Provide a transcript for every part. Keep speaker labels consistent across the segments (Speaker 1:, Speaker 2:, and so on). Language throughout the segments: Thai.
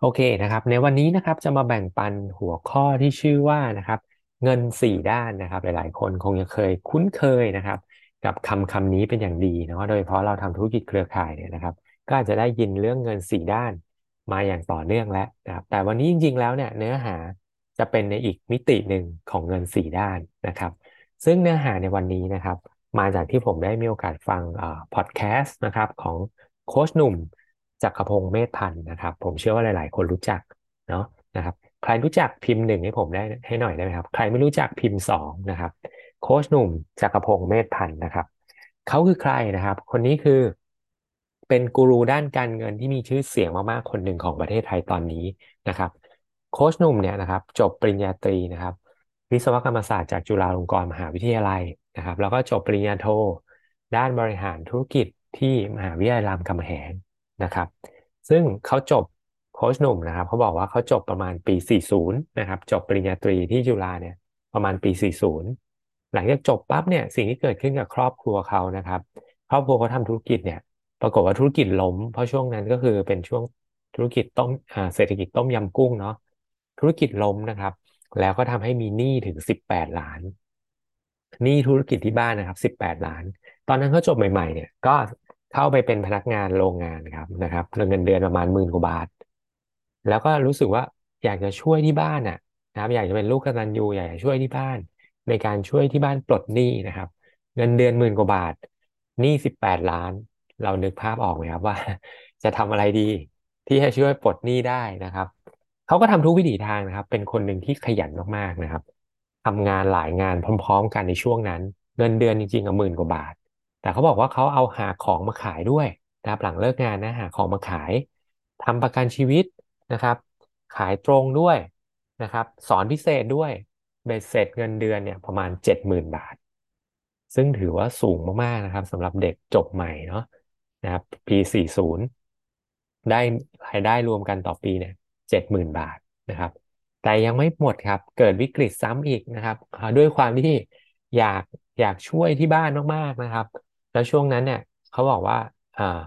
Speaker 1: โอเคนะครับ ในวันนี้นะครับจะมาแบ่งปันหัวข้อที่ชื่อว่านะครับ เงินสี่ด้านนะครับ หลาย ๆ คนคงจะเคยคุ้นเคยนะครับ กับคำคำนี้เป็นอย่างดีเนาะโดยเฉพาะเราทำธุรกิจเครือข่ายเนี่ยนะครับ ก็อาจจะได้ยินเรื่องเงินสี่ด้านมาอย่างต่อเนื่องแล้วนะครับ แต่วันนี้จริง ๆ แล้วเนี่ยเนื้อหาจะเป็นในอีกมิติหนึ่งของเงินสี่ด้านนะครับ ซึ่งเนื้อหาในวันนี้นะครับ มาจากที่ผมได้มีโอกาสฟังพอดแคสต์นะครับของโค้ชหนุ่ม จักรพงศ์เมธพันธ์นะครับ ผมเชื่อว่าหลาย ๆ คนรู้จักเนาะนะครับ ใครรู้จักพิมพ์หนึ่งให้ผมได้ให้หน่อยได้ไหมครับ ใครไม่รู้จักพิมพ์สองนะครับ โค้ชหนุ่มจักรพงศ์เมธพันธ์นะครับเขาคือใครนะครับ คนนี้คือเป็นกูรูด้านการเงินที่มีชื่อเสียงมากๆ คนหนึ่งของประเทศไทยตอนนี้นะครับโค้ชหนุ่มเนี่ยนะครับจบปริญญาตรีนะครับ วิศวกรรมศาสตร์จากจุฬาลงกรณ์มหาวิทยาลัยนะครับ แล้วก็จบปริญญาโท ด้านบริหารธุรกิจที่มหาวิทยาลัยรามคำแหง นะครับ ซึ่งเขาจบโค้ชหนุ่มนะครับเขาบอกว่าเขาจบประมาณปี 40 นะครับ จบปริญญาตรีที่จุฬาเนี่ยประมาณปี 40 หลังจากจบปั๊บเนี่ยสิ่งที่เกิดขึ้นกับครอบครัวเขานะครับ ครอบครัวเขาทำธุรกิจเนี่ยปรากฏว่าธุรกิจล้ม เพราะช่วงนั้นก็คือเป็นช่วงธุรกิจต้มเศรษฐกิจต้มยำกุ้งเนาะธุรกิจล้มนะครับ แล้วก็ทำให้มีหนี้ถึง 18 ล้านหนี้ธุรกิจที่บ้านนะครับ 18 ล้าน ตอนนั้นเขาจบใหม่ๆเนี่ยก็ เข้าไปเป็นพนักงานโรงงานครับนะครับเงินเดือนประมาณหมื่นกว่าบาท แล้วก็รู้สึกว่าอยากจะช่วยที่บ้านอะนะครับอยากจะเป็นลูกกตัญญูอยากจะช่วยที่บ้าน ในการช่วยที่บ้านปลดหนี้นะครับ เงินเดือนหมื่นกว่าบาทหนี้สิบแปดล้าน เรานึกภาพออกไหมครับว่า จะทำอะไรดี ที่จะช่วยปลดหนี้ได้นะครับเขาก็ทำทุกวิถีทางนะครับ เป็นคนหนึ่งที่ขยันมากๆนะครับทำงานหลายงานพร้อม ๆ กันในช่วงนั้น เงินเดือนจริงๆอะหมื่นกว่าบาท แต่เขาบอกว่าเขาเอาหาของมาขายด้วยนะครับหลังเลิกงานนะหาของมาขายทำประกันชีวิตนะครับ ขายตรงด้วยนะครับ สอนพิเศษด้วยเบ็ดเสร็จเงินเดือนเนี่ยประมาณเจ็ดหมื่นบาท ซึ่งถือว่าสูงมากๆนะครับสำหรับเด็กจบใหม่เนาะนะครับปีสี่ศูนย์ได้รายได้รวมกันต่อปีเนี่ยเจ็ดหมื่นบาทนะครับ แต่ยังไม่หมดครับ เกิดวิกฤตซ้ำอีกนะครับ ด้วยความที่อยากอยากช่วยที่บ้านมากๆนะครับ แล้วช่วงนั้นเนี่ยเขาบอกว่าอ่า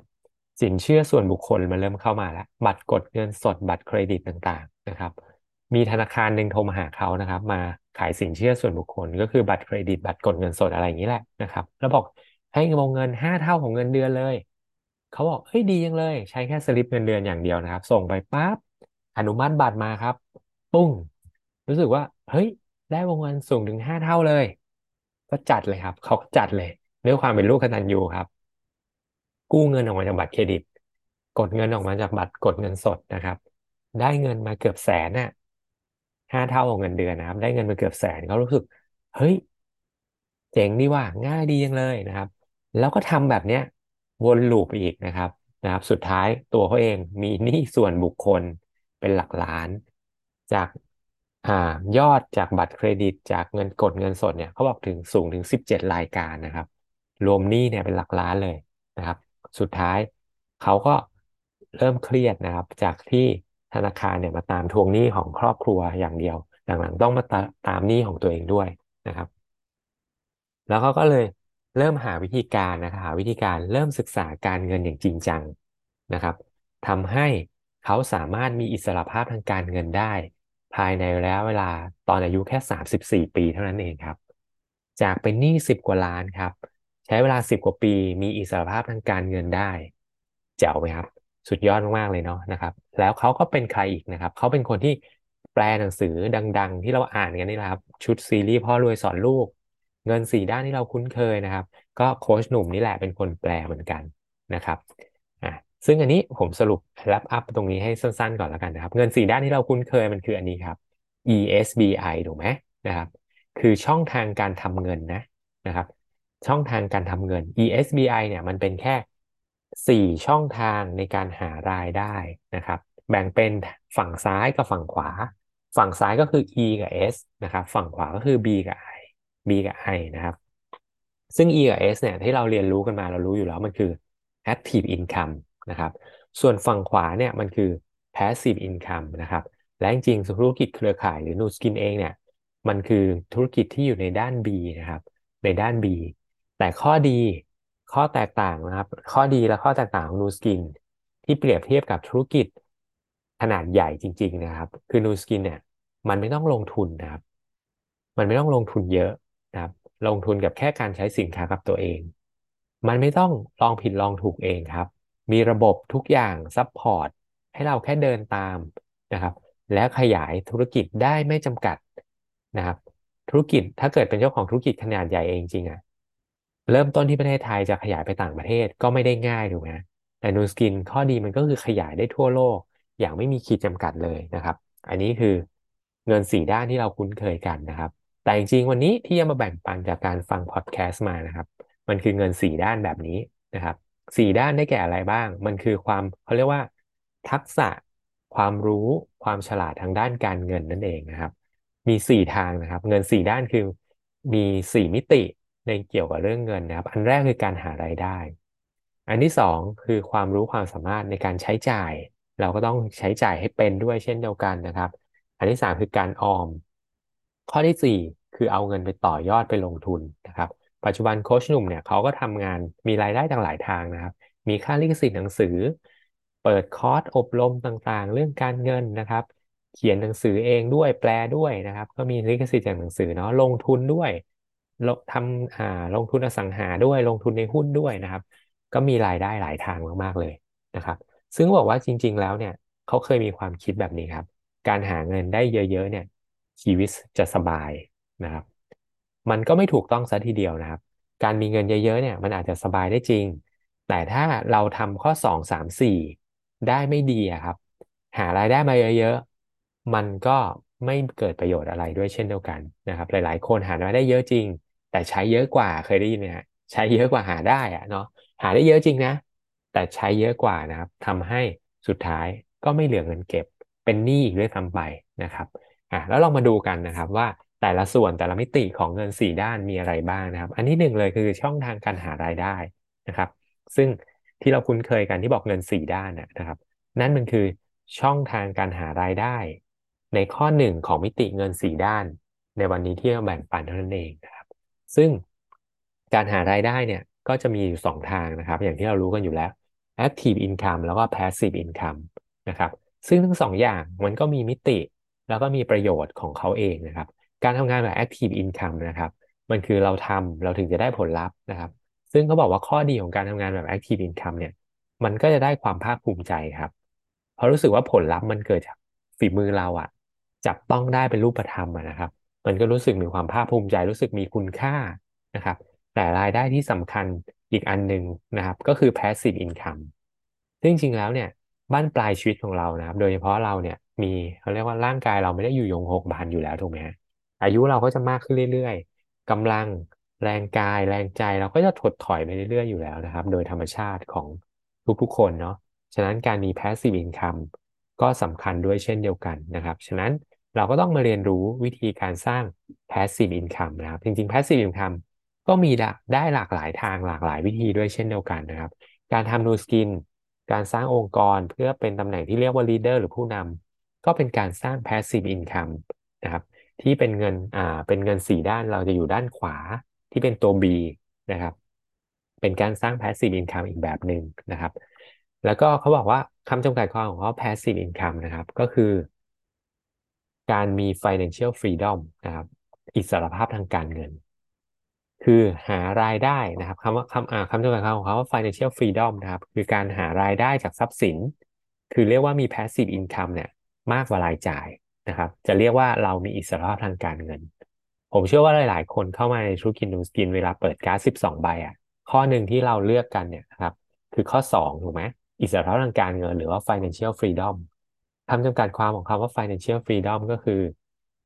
Speaker 1: สินเชื่อส่วนบุคคลมันเริ่มเข้ามาแล้ว บัตรกดเงินสดบัตรเครดิตต่างๆนะครับ มีธนาคารหนึ่งโทรมาหาเขานะครับ มาขายสินเชื่อส่วนบุคคล ก็คือบัตรเครดิต บัตรกดเงินสดอะไรอย่างนี้แหละนะครับ แล้วบอกให้วงเงินห้าเท่าของเงินเดือนเลยเขาบอกเฮ้ยดียังเลย ใช้แค่สลิปเงินเดือนอย่างเดียวนะครับ ส่งไปปั๊บอนุมัติบัตรมาครับ ปุ้ง รู้สึกว่า เฮ้ย ได้วงเงินสูงถึงห้าเท่าเลย ก็จัดเลยครับ เขาก็จัดเลย ด้วยความเป็นลูกกตัญญูครับ กู้เงินออกมาจากบัตรเครดิต กดเงินออกมาจากบัตรกดเงินสดนะครับ ได้เงินมาเกือบแสนน่ะห้าเท่าของเงินเดือนนะครับ ได้เงินมาเกือบแสนเขารู้สึก เฮ้ย เจ๋งดีว่าง่ายดียังเลยนะครับ แล้วก็ทำแบบเนี้ยวนลูปอีกนะครับนะครับ สุดท้ายตัวเขาเองมีหนี้ส่วนบุคคลเป็นหลักล้าน จากอ่ายอดจากบัตรเครดิต จากเงินกดเงินสดเนี่ยเขาบอกถึงสูงถึงสิบเจ็ดรายการนะครับ รวมหนี้เนี่ยเป็นหลักล้านเลยนะครับ สุดท้ายเขาก็เริ่มเครียดนะครับ จากที่ธนาคารเนี่ยมาตามทวงหนี้ของครอบครัวอย่างเดียวหลังๆต้องมาตาตามหนี้ของตัวเองด้วยนะครับ แล้วเขาก็เลยเริ่มหาวิธีการนะครับหาวิธีการเริ่มศึกษาการเงินอย่างจริงจังนะครับทำให้เขาสามารถมีอิสรภาพทางการเงินได้ ภายในระยะเวลาตอนอายุแค่ 34 ปีเท่านั้นเองครับ จากเป็นหนี้10 กว่าล้านครับ ใช้เวลา10กว่าปี มีอิสรภาพทางการเงินได้ เจ๋วไหมครับ สุดยอดมากๆเลยเนาะนะครับ แล้วเขาก็เป็นใครอีกนะครับ เขาเป็นคนที่แปลหนังสือดัง ๆ ที่เราอ่านกันนี่แหละครับ ชุดซีรีส์พ่อรวยสอนลูก เงินสี่ด้านที่เราคุ้นเคยนะครับ ก็โค้ชหนุ่มนี่แหละเป็นคนแปลเหมือนกันนะครับอ่าซึ่งอันนี้ผมสรุปแรปอัพตรงนี้ให้สั้นๆก่อนแล้วกันนะครับ เงินสี่ด้านที่เราคุ้นเคยมันคืออันนี้ครับ ESBI ถูกไหมนะครับ คือช่องทางการทำเงินนะนะครับ ช่องทางการทำเงิน ESBI เนี่ยมันเป็นแค่สี่ช่องทางในการหารายได้นะครับ แบ่งเป็นฝั่งซ้ายกับฝั่งขวา ฝั่งซ้ายก็คือ E กับ S นะครับ ฝั่งขวาก็คือ B กับ I B กับ I นะครับ ซึ่ง E กับ S เนี่ยที่เราเรียนรู้กันมาเรารู้อยู่แล้วมันคือ active income นะครับ ส่วนฝั่งขวาเนี่ยมันคือ passive income นะครับ และจริงๆธุรกิจเครือข่ายหรือนูสกินเองเนี่ยมันคือธุรกิจที่อยู่ในด้าน B นะครับ ในด้าน B แต่ข้อดีข้อแตกต่างนะครับ ข้อดีและข้อแตกต่างของ Nu Skin ที่เปรียบเทียบกับธุรกิจขนาดใหญ่จริง ๆ นะครับ คือ Nu Skin เนี่ย มันไม่ต้องลงทุนนะครับ มันไม่ต้องลงทุนเยอะนะครับ ลงทุนกับแค่การใช้สินค้ากับตัวเอง มันไม่ต้องลองผิดลองถูกเองครับ มีระบบทุกอย่าง support ให้เราแค่เดินตามนะครับ แล้วขยายธุรกิจได้ไม่จำกัดนะครับ ธุรกิจถ้าเกิดเป็นเจ้าของธุรกิจขนาดใหญ่เองจริงอะ เริ่มต้นที่ประเทศไทยจะขยายไปต่างประเทศก็ไม่ได้ง่ายถูกไหมแต่นูสกินข้อดีมันก็คือขยายได้ทั่วโลก อย่างไม่มีขีดจำกัดเลยนะครับ อันนี้คือเงินสี่ด้านที่เราคุ้นเคยกันนะครับ แต่จริงๆวันนี้ที่จะมาแบ่งปันจากการฟังพอดแคสต์มานะครับ มันคือเงินสี่ด้านแบบนี้นะครับสี่ด้านได้แก่อะไรบ้าง มันคือความเขาเรียกว่า ทักษะความรู้ความฉลาดทางด้านการเงินนั่นเองนะครับ มีสี่ทางนะครับ เงินสี่ด้านคือมีสี่มิติ ในเกี่ยวกับเรื่องเงินนะครับ อันแรกคือการหารายได้ อันที่สองคือความรู้ความสามารถในการใช้จ่าย เราก็ต้องใช้จ่ายให้เป็นด้วยเช่นเดียวกันนะครับ อันที่สามคือการออม ข้อที่สี่คือเอาเงินไปต่อยอดไปลงทุนนะครับ ปัจจุบันโค้ชหนุ่มเนี่ยเขาก็ทำงานมีรายได้ต่างหลายทางนะครับ มีค่าลิขสิทธิ์หนังสือ เปิดคอร์สอบรมต่างๆ เรื่องการเงินนะครับเขียนหนังสือเองด้วยแปลด้วยนะครับ ก็มีลิขสิทธิ์จากหนังสือเนาะลงทุนด้วย ทำอ่าลงทุนอสังหาด้วยลงทุนในหุ้นด้วยนะครับ ก็มีรายได้หลายทางมากๆเลยนะครับ ซึ่งบอกว่าจริง ๆ แล้วเนี่ยเขาเคยมีความคิดแบบนี้ครับ การหาเงินได้เยอะๆเนี่ยชีวิตจะสบายนะครับ มันก็ไม่ถูกต้องซะทีเดียวนะครับ การมีเงินเยอะๆเนี่ยมันอาจจะสบายได้จริง แต่ถ้าเราทำข้อสองสามสี่ได้ไม่ดีครับ หารายได้มาเยอะๆมันก็ไม่เกิดประโยชน์อะไรด้วยเช่นเดียวกันนะครับ หลายๆ คนหารายได้เยอะจริง แต่ใช้เยอะกว่าเคยได้ยินไหมฮะใช้เยอะกว่าหาได้อะเนาะหาได้เยอะจริงนะ แต่ใช้เยอะกว่านะครับทำให้สุดท้ายก็ไม่เหลือเงินเก็บ เป็นหนี้อีกด้วยซ้ำไปนะครับอะแล้วลองมาดูกันนะครับว่าแต่ละส่วนแต่ละมิติของเงินสี่ด้านมีอะไรบ้างนะครับ อันที่หนึ่งเลยคือช่องทางการหารายได้นะครับ ซึ่งที่เราคุ้นเคยกันที่บอกเงินสี่ด้านนะครับ นั่นมันคือช่องทางการหารายได้ ในข้อหนึ่งของมิติเงินสี่ด้าน ในวันนี้ที่เราแบ่งปันเท่านั้นเองนะ ซึ่งการหารายได้เนี่ยก็จะมีอยู่สองทางนะครับ อย่างที่เรารู้กันอยู่แล้ว active income แล้วก็ passive income นะครับ ซึ่งทั้งสองอย่างมันก็มีมิติ แล้วก็มีประโยชน์ของเขาเองนะครับ การทำงานแบบ active income นะครับ มันคือเราทำเราถึงจะได้ผลลัพธ์นะครับ ซึ่งเขาบอกว่าข้อดีของการทำงานแบบ active income เนี่ย มันก็จะได้ความภาคภูมิใจครับ เพราะรู้สึกว่าผลลัพธ์มันเกิดจากฝีมือเราอะจับต้องได้เป็นรูปธรรมนะครับ มันก็รู้สึกมีความภาคภูมิใจรู้สึกมีคุณค่านะครับ แต่รายได้ที่สำคัญอีกอันหนึ่งนะครับ ก็คือ passive income ซึ่งจริงๆแล้วเนี่ยบ้านปลายชีวิตของเรานะครับ โดยเฉพาะเราเนี่ยมีเขาเรียกว่าร่างกายเราไม่ได้อยู่ยงหกบานอยู่แล้วถูกไหมฮะอายุเราก็จะมากขึ้นเรื่อยๆกำลังแรงกายแรงใจเราก็จะถดถอยไปเรื่อยๆอยู่แล้วนะครับ โดยธรรมชาติของทุกๆคนเนาะฉะนั้นการมี passive income ก็สำคัญด้วยเช่นเดียวกันนะครับ ฉะนั้น เราก็ต้องมาเรียนรู้วิธีการสร้าง passive income นะครับ จริงๆ passive income ก็มีได้หลากหลายทางหลากหลายวิธีด้วยเช่นเดียวกันนะครับ การทำนูสกินการสร้างองค์กรเพื่อเป็นตำแหน่งที่เรียกว่า leader หรือผู้นำก็เป็นการสร้าง passive income นะครับที่เป็นเงินอ่าเป็นเงินสี่ด้านเราจะอยู่ด้านขวาที่เป็นตัว B นะครับเป็นการสร้าง passive income อีกแบบหนึ่งนะครับ แล้วก็เขาบอกว่าคำจำกัดความของเขา passive income นะครับ ก็คือ การมี financial freedom นะครับ อิสรภาพทางการเงิน คือหารายได้นะครับคำว่าคำอ่าคำจำกัดความของเขาว่า financial freedom นะครับ คือการหารายได้จากทรัพย์สิน คือเรียกว่ามี passive income เนี่ยมากกว่ารายจ่ายนะครับ จะเรียกว่าเรามีอิสรภาพทางการเงิน ผมเชื่อว่าหลาย ๆ คนเข้ามาในธุรกิจนูสกินเวลาเปิดการ์ด12 ใบอะ ข้อหนึ่งที่เราเลือกกันเนี่ยนะครับ คือข้อ 2 ถูกไหมอิสรภาพทางการเงินหรือว่า financial freedom คำจำกัดความของคำว่า financial freedom ก็คือ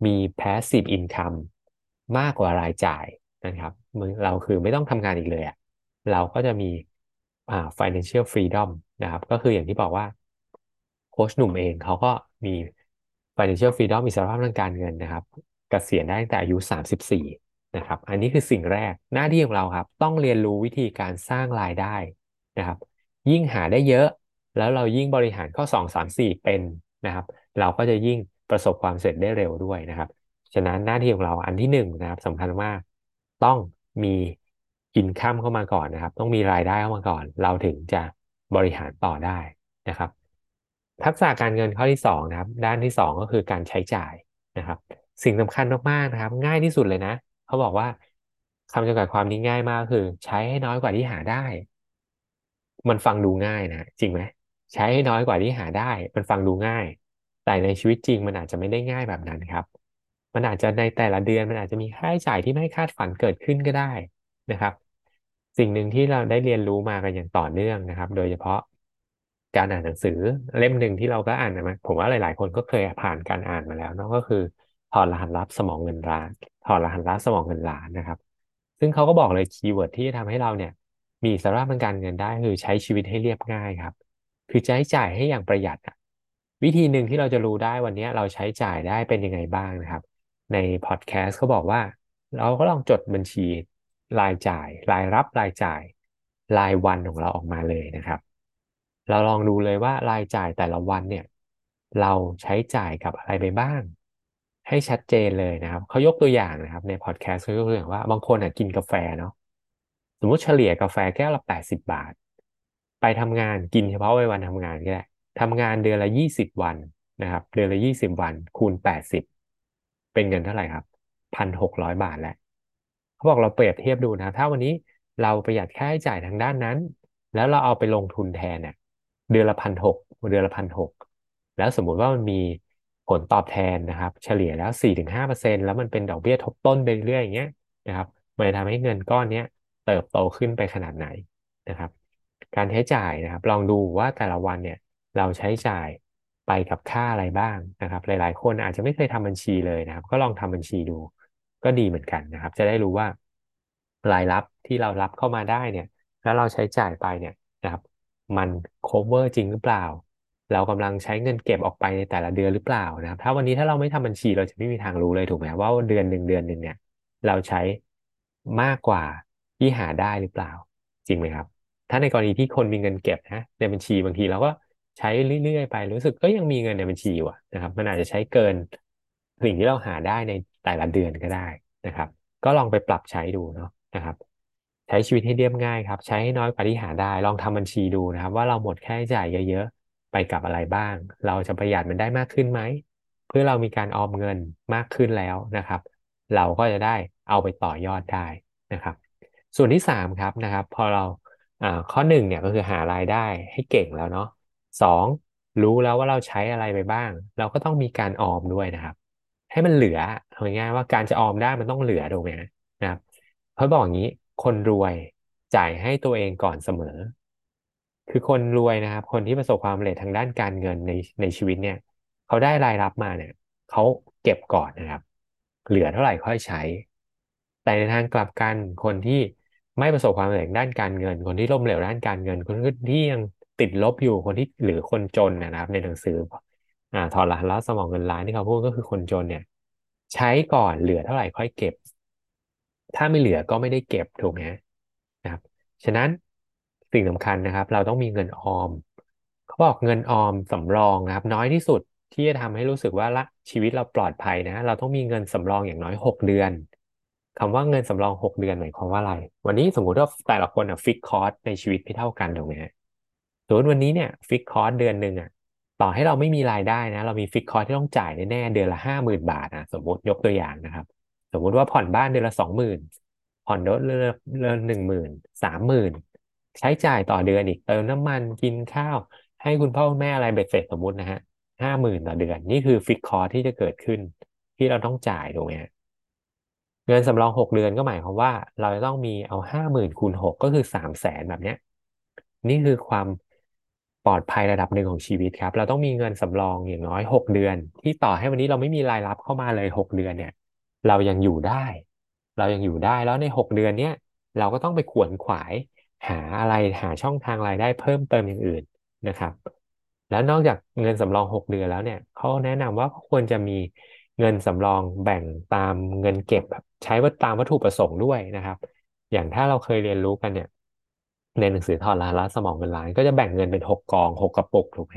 Speaker 1: มี passive income มากกว่ารายจ่ายนะครับเราคือไม่ต้องทำงานอีกเลยอะเราก็จะมีอ่า financial freedom นะครับ ก็คืออย่างที่บอกว่าโค้ชหนุ่มเองเขาก็มี financial freedom อิสรภาพทางการเงินนะครับกเกษียณได้ตั้งแต่อายุ 34 นะครับ อันนี้คือสิ่งแรกหน้าที่ของเราครับ ต้องเรียนรู้วิธีการสร้างรายได้นะครับ ยิ่งหาได้เยอะ แล้วเรายิ่งบริหารข้อ 2 3 4 เป็น นะครับ เราก็จะยิ่งประสบความสำเร็จได้เร็วด้วยนะครับ ฉะนั้นหน้าที่ของเราอันที่หนึ่งนะครับสำคัญมากต้องมีอินคัมเข้ามาก่อนนะครับ ต้องมีรายได้เข้ามาก่อน เราถึงจะบริหารต่อได้นะครับ ทักษะการเงินข้อที่สองนะครับ ด้านที่สองก็คือการใช้จ่ายนะครับ สิ่งสำคัญมากๆนะครับ ง่ายที่สุดเลยนะเขาบอกว่าคำจำกัดความนี้ง่ายมากคือ ใช้ให้น้อยกว่าที่หาได้ มันฟังดูง่ายนะ จริงไหม ใช้ให้น้อยกว่าที่หาได้ มันฟังดูง่าย แต่ในชีวิตจริงมันอาจจะไม่ได้ง่ายแบบนั้นครับ มันอาจจะในแต่ละเดือนมันอาจจะมีค่าใช้จ่ายที่ไม่คาดฝันเกิดขึ้นก็ได้นะครับ สิ่งหนึ่งที่เราได้เรียนรู้มากันอย่างต่อเนื่องนะครับ โดยเฉพาะการอ่านหนังสือเล่มหนึ่งที่เราก็อ่านมาผมว่าหลาย ๆ คนก็เคยผ่านการอ่านมาแล้วเนาะก็คือถอดรหัสลับสมองเงินล้าน ถอดรหัสลับสมองเงินล้านนะครับ ซึ่งเขาก็บอกเลย keyword ที่จะทำให้เราเนี่ย มีอิสระทางการเงินได้คือใช้ชีวิตให้เรียบง่ายครับ คือใช้จ่ายให้อย่างประหยัดอะวิธีหนึ่งที่เราจะรู้ได้วันนี้เราใช้จ่ายได้เป็นยังไงบ้างนะครับ ในพอดแคสต์เขาบอกว่า เราก็ลองจดบัญชีรายจ่าย รายรับรายจ่าย รายวันของเราออกมาเลยนะครับ เราลองดูเลยว่ารายจ่ายแต่ละวันเนี่ย เราใช้จ่ายกับอะไรไปบ้าง ให้ชัดเจนเลยนะครับเขายกตัวอย่างนะครับ ในพอดแคสต์เขายกตัวอย่างว่าบางคนอะกินกาแฟเนาะสมมุติเฉลี่ยกาแฟแก้วละแปดสิบบาท ทำงานกินเฉพาะวันทำงานก็ได้ทำงานเดือนละยี่สิบวันนะครับ เดือนละยี่สิบวัน คูณแปดสิบเป็นเงินเท่าไหร่ครับพันหกร้อยบาทแล้วเขาบอกเราเปรียบเทียบดูนะถ้าวันนี้เราประหยัดค่าใช้จ่ายทางด้านนั้น แล้วเราเอาไปลงทุนแทนเนี่ยเดือนละพันหกเดือนละพันหกแล้วสมมุติว่ามันมีผลตอบแทนนะครับ เฉลี่ยแล้วสี่ถึงห้าเปอร์เซ็นแล้วมันเป็นดอกเบี้ยทบต้นไปเรื่อยอย่างเงี้ยนะครับมันจะทำให้เงินก้อนเนี้ยเติบโตขึ้นไปขนาดไหนนะครับ การใช้จ่ายนะครับ ลองดูว่าแต่ละวันเนี่ยเราใช้จ่ายไปกับค่าอะไรบ้างนะครับ หลาย ๆ คนอาจจะไม่เคยทำบัญชีเลยนะครับ ก็ลองทำบัญชีดูก็ดีเหมือนกันนะครับ จะได้รู้ว่ารายรับที่เรารับเข้ามาได้เนี่ย แล้วเราใช้จ่ายไปเนี่ยนะครับ มัน cover จริงหรือเปล่า เรากำลังใช้เงินเก็บออกไปในแต่ละเดือนหรือเปล่านะครับ ถ้าวันนี้ถ้าเราไม่ทำบัญชีเราจะไม่มีทางรู้เลยถูกไหมว่าเดือนหนึ่งเดือนหนึ่งเนี่ย เราใช้มากกว่าที่หาได้หรือเปล่า จริงไหมครับ ถ้าในกรณีที่คนมีเงินเก็บนะในบัญชีบางทีเราก็ใช้เรื่อยๆไปรู้สึกก็ยังมีเงินในบัญชีอยู่นะครับ มันอาจจะใช้เกินสิ่งที่เราหาได้ในแต่ละเดือนก็ได้นะครับ ก็ลองไปปรับใช้ดูเนาะนะครับ ใช้ชีวิตให้เรียบง่ายครับ ใช้ให้น้อยกว่าที่หาได้ ลองทำบัญชีดูนะครับ ว่าเราหมดค่าใช้จ่ายเยอะๆ ไปกับอะไรบ้าง เราจะประหยัดมันได้มากขึ้นไหมเพื่อเรามีการออมเงินมากขึ้นแล้วนะครับ เราก็จะได้เอาไปต่อยอดได้นะครับ ส่วนที่สามครับนะครับ พอเรา อ่าข้อหนึ่งเนี่ยก็คือหารายได้ให้เก่งแล้วเนาะสองรู้แล้วว่าเราใช้อะไรไปบ้าง เราก็ต้องมีการออมด้วยนะครับ ให้มันเหลือเอาง่ายๆว่าการจะออมได้มันต้องเหลือถูกไหมนะครับเขาบอกอย่างนี้คนรวยจ่ายให้ตัวเองก่อนเสมอ คือคนรวยนะครับ คนที่ประสบความสำเร็จทางด้านการเงินในในชีวิตเนี่ย เขาได้รายรับมาเนี่ยเขาเก็บก่อนนะครับ เหลือเท่าไหร่ค่อยใช้ แต่ในทางกลับกันคนที่ ไม่ประสบความสำเร็จด้านการเงิน คนที่ล้มเหลวด้านการเงิน คนที่ยังติดลบอยู่คนที่หรือคนจนนะครับ ในหนังสืออ่าถอดรหัสลับสมองเงินล้านที่เขาพูดก็คือคนจนเนี่ย ใช้ก่อนเหลือเท่าไหร่ค่อยเก็บ ถ้าไม่เหลือก็ไม่ได้เก็บถูกไหมนะครับ ฉะนั้นสิ่งสำคัญนะครับ เราต้องมีเงินออม เขาบอกเงินออมสำรองนะครับ น้อยที่สุดที่จะทำให้รู้สึกว่าละชีวิตเราปลอดภัยนะ เราต้องมีเงินสำรองอย่างน้อยหกเดือน คำว่าเงินสำรองหกเดือนหมายความว่าอะไร วันนี้สมมุติว่าแต่ละคนอะฟิกคอร์สในชีวิตไม่เท่ากันถูกไหมฮะสมมติวันนี้เนี่ยฟิกคอร์สเดือนหนึ่งอะต่อให้เราไม่มีรายได้นะ เรามีฟิกคอร์สที่ต้องจ่ายแน่ๆเดือนละห้าหมื่นบาทนะสมมติยกตัวอย่างนะครับ สมมุติว่าผ่อนบ้านเดือนละสองหมื่นผ่อนรถเดือนละหนึ่งหมื่นสามหมื่นใช้จ่ายต่อเดือนอีกเติมน้ำมันกินข้าว ให้คุณพ่อคุณแม่อะไรเบ็ดเสร็จสมมตินะฮะห้าหมื่นต่อเดือน นี่คือฟิกคอร์สที่จะเกิดขึ้น ที่เราต้องจ่ายถูกไหมฮะ เงินสำรองหกเดือนก็หมายความว่า เราจะต้องมีเอาห้าหมื่นคูณหกก็คือสามแสนแบบเนี้ยนี่คือความปลอดภัยระดับหนึ่งของชีวิตครับ เราต้องมีเงินสำรองอย่างน้อยหกเดือน ที่ต่อให้วันนี้เราไม่มีรายรับเข้ามาเลยหกเดือนเนี่ย เรายังอยู่ได้ เรายังอยู่ได้แล้วในหกเดือนเนี้ยเราก็ต้องไปขวนขวาย หาอะไรหาช่องทางรายได้เพิ่มเติมอย่างอื่นนะครับ แล้วนอกจากเงินสำรองหกเดือนแล้วเนี่ยเขาแนะนำว่าควรจะมีเงินสำรองแบ่งตามเงินเก็บ ใช้ว่าตามวัตถุประสงค์ด้วยนะครับ อย่างถ้าเราเคยเรียนรู้กันเนี่ย ในหนังสือถอดรหัสสมองเงินล้าน ก็จะแบ่งเงินเป็นหกกองหกกระปุกถูกไหม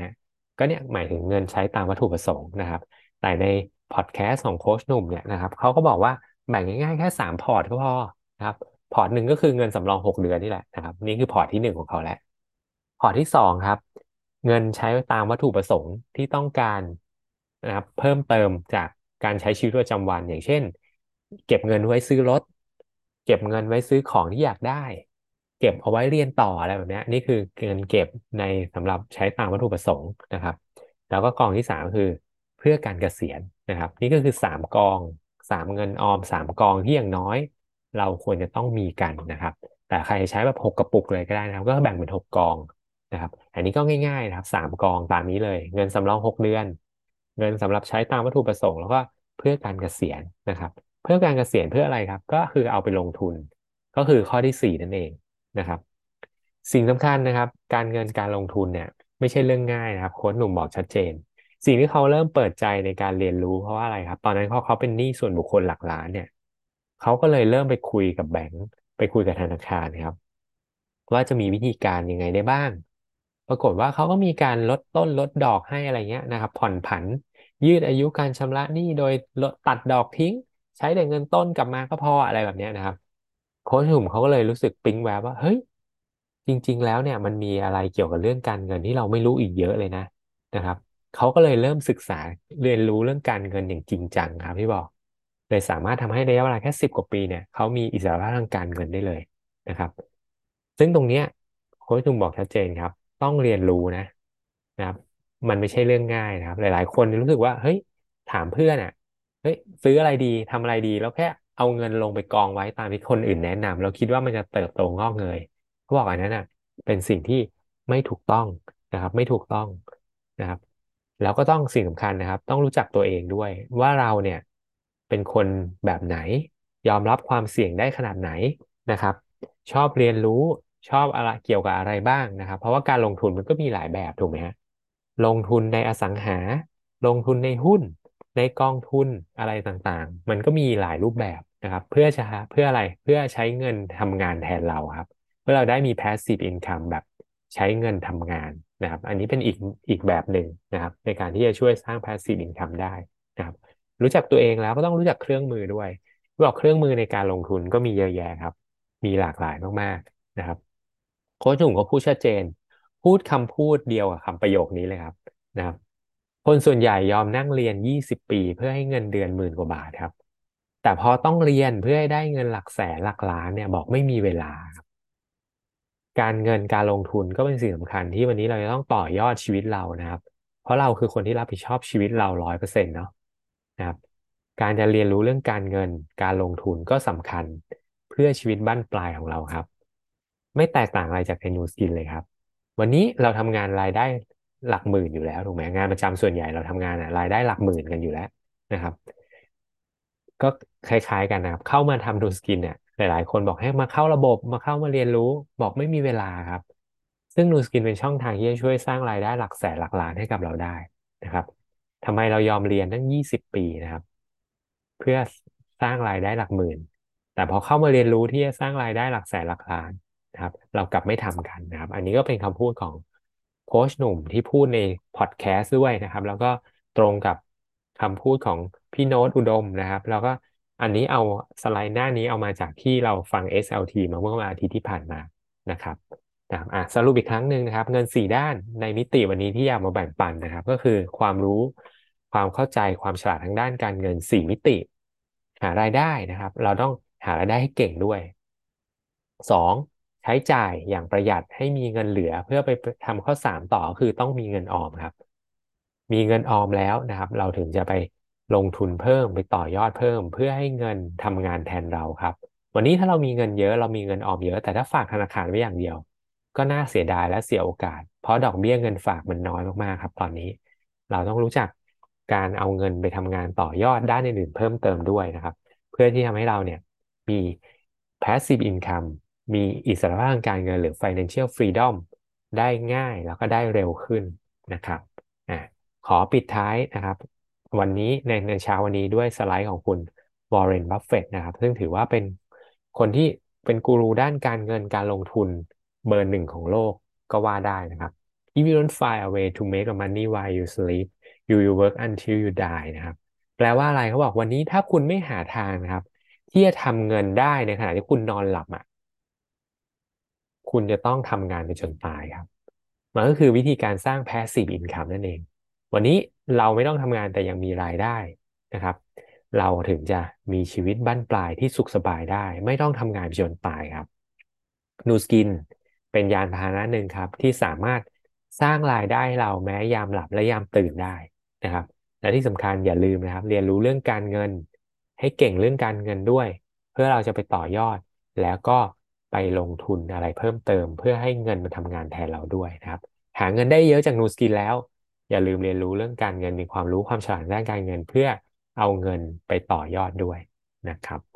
Speaker 1: ก็เนี่ยหมายถึงเงินใช้ตามวัตถุประสงค์นะครับ แต่ในพอดแคสต์ของโค้ชหนุ่มเนี่ยนะครับเขาก็บอกว่าแบ่งง่ายๆแค่สามพอร์ตก็พอนะครับพอร์ตหนึ่งก็คือเงินสำรองหกเดือนนี่แหละนะครับ นี่คือพอร์ตที่หนึ่งของเขาแล้วพอร์ตที่สองครับ เงินใช้ตามวัตถุประสงค์ที่ต้องการนะครับเพิ่มเติมจากการใช้ชีวิตประจำวันอย่างเช่น เก็บเงินไว้ซื้อรถ เก็บเงินไว้ซื้อของที่อยากได้ เก็บเอาไว้เรียนต่ออะไรแบบนี้นี่คือเงินเก็บในสำหรับใช้ตามวัตถุประสงค์นะครับ แล้วก็กองที่สามคือเพื่อการเกษียณนะครับ นี่ก็คือสามกองสามเงินออมสามกองที่อย่างน้อย เราควรจะต้องมีกันนะครับ แต่ใครใช้แบบหกกระปุกเลยก็ได้นะครับ ก็แบ่งเป็นหกกองนะครับ อันนี้ก็ง่ายๆนะครับสามกองตามนี้เลย เงินสำรองหกเดือน เงินสำหรับใช้ตามวัตถุประสงค์ แล้วก็เพื่อการเกษียณนะครับ เพื่อการเกษียณเพื่ออะไรครับ ก็คือเอาไปลงทุน ก็คือข้อที่สี่นั่นเองนะครับ สิ่งสำคัญนะครับ การเงินการลงทุนเนี่ย ไม่ใช่เรื่องง่ายนะครับโค้ชหนุ่มบอกชัดเจน สิ่งที่เขาเริ่มเปิดใจในการเรียนรู้เพราะว่าอะไรครับ ตอนนั้นเขาเขาเป็นหนี้ส่วนบุคคลหลักล้านเนี่ยเขาก็เลยเริ่มไปคุยกับแบงก์ไปคุยกับธนาคารครับ ว่าจะมีวิธีการยังไงได้บ้าง ปรากฏว่าเขาก็มีการลดต้นลดดอกให้อะไรเงี้ยนะครับ ผ่อนผันยืดอายุการชำระหนี้โดยลดตัดดอกทิ้ง ใช้แต่เงินต้นกลับมาก็พออะไรแบบนี้นะครับ โค้ชหนุ่มเขาก็เลยรู้สึกปิ๊งแวบว่าเฮ้ยจริง ๆ แล้วเนี่ยมันมีอะไรเกี่ยวกับเรื่องการเงินที่เราไม่รู้อีกเยอะเลยนะนะครับเขาก็เลยเริ่มศึกษาเรียนรู้เรื่องการเงินอย่างจริงจังครับที่บอก เลยสามารถทำให้ระยะเวลาแค่สิบกว่าปีเนี่ยเขามีอิสระทางการเงินได้เลยนะครับ ซึ่งตรงเนี้ยโค้ชจุงบอกชัดเจนครับ ต้องเรียนรู้นะนะครับ มันไม่ใช่เรื่องง่ายนะครับ หลาย ๆ คนรู้สึกว่าเฮ้ยถามเพื่อนอะ เฮ้ยซื้ออะไรดีทำอะไรดี แล้วแค่เอาเงินลงไปกองไว้ตามที่คนอื่นแนะนำแล้วคิดว่ามันจะเติบโตงอกเงยเขาบอกอันนั้นอะ เป็นสิ่งที่ไม่ถูกต้องนะครับ ไม่ถูกต้องนะครับ แล้วก็ต้องสิ่งสำคัญนะครับ ต้องรู้จักตัวเองด้วย ว่าเราเนี่ยเป็นคนแบบไหน ยอมรับความเสี่ยงได้ขนาดไหนนะครับ ชอบเรียนรู้ชอบอะไรเกี่ยวกับอะไรบ้างนะครับ เพราะว่าการลงทุนมันก็มีหลายแบบถูกไหมฮะลงทุนในอสังหา ลงทุนในหุ้น ในกองทุนอะไรต่างๆ มันก็มีหลายรูปแบบนะครับ เพื่อจะเพื่ออะไรเพื่อใช้เงินทำงานแทนเราครับ เพื่อเราได้มี passive income แบบใช้เงินทำงานนะครับ อันนี้เป็นอีกอีกแบบหนึ่งนะครับ ในการที่จะช่วยสร้าง passive income ได้นะครับ รู้จักตัวเองแล้วก็ต้องรู้จักเครื่องมือด้วยบอกเครื่องมือในการลงทุนก็มีเยอะแยะครับ มีหลากหลายมากๆนะครับ โค้ชหนุ่มก็พูดชัดเจน พูดคำพูดเดียวกับคำประโยคนี้เลยครับนะครับ คนส่วนใหญ่ยอมนั่งเรียน20ปี เพื่อให้เงินเดือนหมื่นกว่าบาทครับ แต่พอต้องเรียนเพื่อให้ได้เงินหลักแสนหลักล้านเนี่ยบอกไม่มีเวลาครับการเงินการลงทุนก็เป็นสิ่งสำคัญที่วันนี้เราจะต้องต่อยอดชีวิตเรานะครับ เพราะเราคือคนที่รับผิดชอบชีวิตเราร้อยเปอร์เซ็นต์เนาะนะครับ การจะเรียนรู้เรื่องการเงินการลงทุนก็สำคัญเพื่อชีวิตบั้นปลายของเราครับ ไม่แตกต่างอะไรจากเทนูสกินเลยครับ วันนี้เราทำงานรายได้ หลักหมื่นอยู่แล้วถูกไหมงานประจำส่วนใหญ่เราทำงานอะรายได้หลักหมื่นกันอยู่แล้วนะครับ ก็คล้ายๆกันนะครับ เข้ามาทำ Nu Skin เนี่ยหลาย ๆ คนบอกให้มาเข้าระบบมาเข้ามาเรียนรู้บอกไม่มีเวลาครับ ซึ่ง Nu Skin เป็นช่องทางที่จะช่วยสร้างรายได้หลักแสนหลักล้านให้กับเราได้นะครับทำไมเรายอมเรียนตั้งยี่สิบปีนะครับ เพื่อสร้างรายได้หลักหมื่น แต่พอเข้ามาเรียนรู้ที่จะสร้างรายได้หลักแสนหลักล้านนะครับ เรากลับไม่ทำกันนะครับ อันนี้ก็เป็นคำพูดของ โค้ชหนุ่มที่พูดในพอดแคสต์ด้วยนะครับ แล้วก็ตรงกับคำพูดของพี่โน้ตอุดมนะครับ แล้วก็อันนี้เอาสไลด์หน้านี้เอามาจากที่เราฟัง SLT มาเมื่อวันอาทิตย์ที่ผ่านมานะครับนะครับอะสรุปอีกครั้งหนึ่งนะครับ เงินสี่ด้านในมิติวันนี้ที่อยากมาแบ่งปันนะครับ ก็คือความรู้ความเข้าใจความฉลาดทางด้านการเงินสี่มิติ หารายได้นะครับ เราต้องหารายได้ให้เก่งด้วยสอง ใช้จ่ายอย่างประหยัดให้มีเงินเหลือเพื่อไปทำข้อสามต่อคือต้องมีเงินออมครับ มีเงินออมแล้วนะครับ เราถึงจะไปลงทุนเพิ่มไปต่อยอดเพิ่ม เพื่อให้เงินทำงานแทนเราครับ วันนี้ถ้าเรามีเงินเยอะเรามีเงินออมเยอะ แต่ถ้าฝากธนาคารไว้อย่างเดียว ก็น่าเสียดายและเสียโอกาส เพราะดอกเบี้ยเงินฝากมันน้อยมากๆครับ ตอนนี้ เราต้องรู้จักการเอาเงินไปทำงานต่อยอดด้านอื่นๆเพิ่มเติมด้วยนะครับ เพื่อที่ทำให้เราเนี่ยมี passive income มีอิสรภาพทางการเงินหรือ financial freedom ได้ง่ายแล้วก็ได้เร็วขึ้นนะครับอ่าขอปิดท้ายนะครับ วันนี้ในในเช้าวันนี้ด้วยสไลด์ของคุณวอร์เรนบัฟเฟตนะครับ ซึ่งถือว่าเป็นคนที่เป็นกูรูด้านการเงินการลงทุนเบอร์หนึ่งของโลกก็ว่าได้นะครับ If you don't find a way to make money while you sleep you will work until you die นะครับ แปลว่าอะไรเขาบอกวันนี้ถ้าคุณไม่หาทางนะครับ ที่จะทำเงินได้ในขณะที่คุณนอนหลับอะ คุณจะต้องทำงานไปจนตายครับ มันก็คือวิธีการสร้าง passive income นั่นเอง วันนี้เราไม่ต้องทำงานแต่ยังมีรายได้นะครับ เราถึงจะมีชีวิตบั้นปลายที่สุขสบายได้ ไม่ต้องทำงานไปจนตายครับนูสกินเป็นยานพาหนะหนึ่งครับ ที่สามารถสร้างรายได้ให้เราแม้ยามหลับและยามตื่นได้นะครับ และที่สำคัญอย่าลืมนะครับ เรียนรู้เรื่องการเงิน ให้เก่งเรื่องการเงินด้วย เพื่อเราจะไปต่อยอด แล้วก็ ไปลงทุนอะไรเพิ่มเติม เพื่อให้เงินมันทำงานแทนเราด้วยนะครับ หาเงินได้เยอะจากนูสกินแล้ว อย่าลืมเรียนรู้เรื่องการเงินมีความรู้ความฉลาดด้านการเงิน เพื่อเอาเงินไปต่อยอดด้วยนะครับ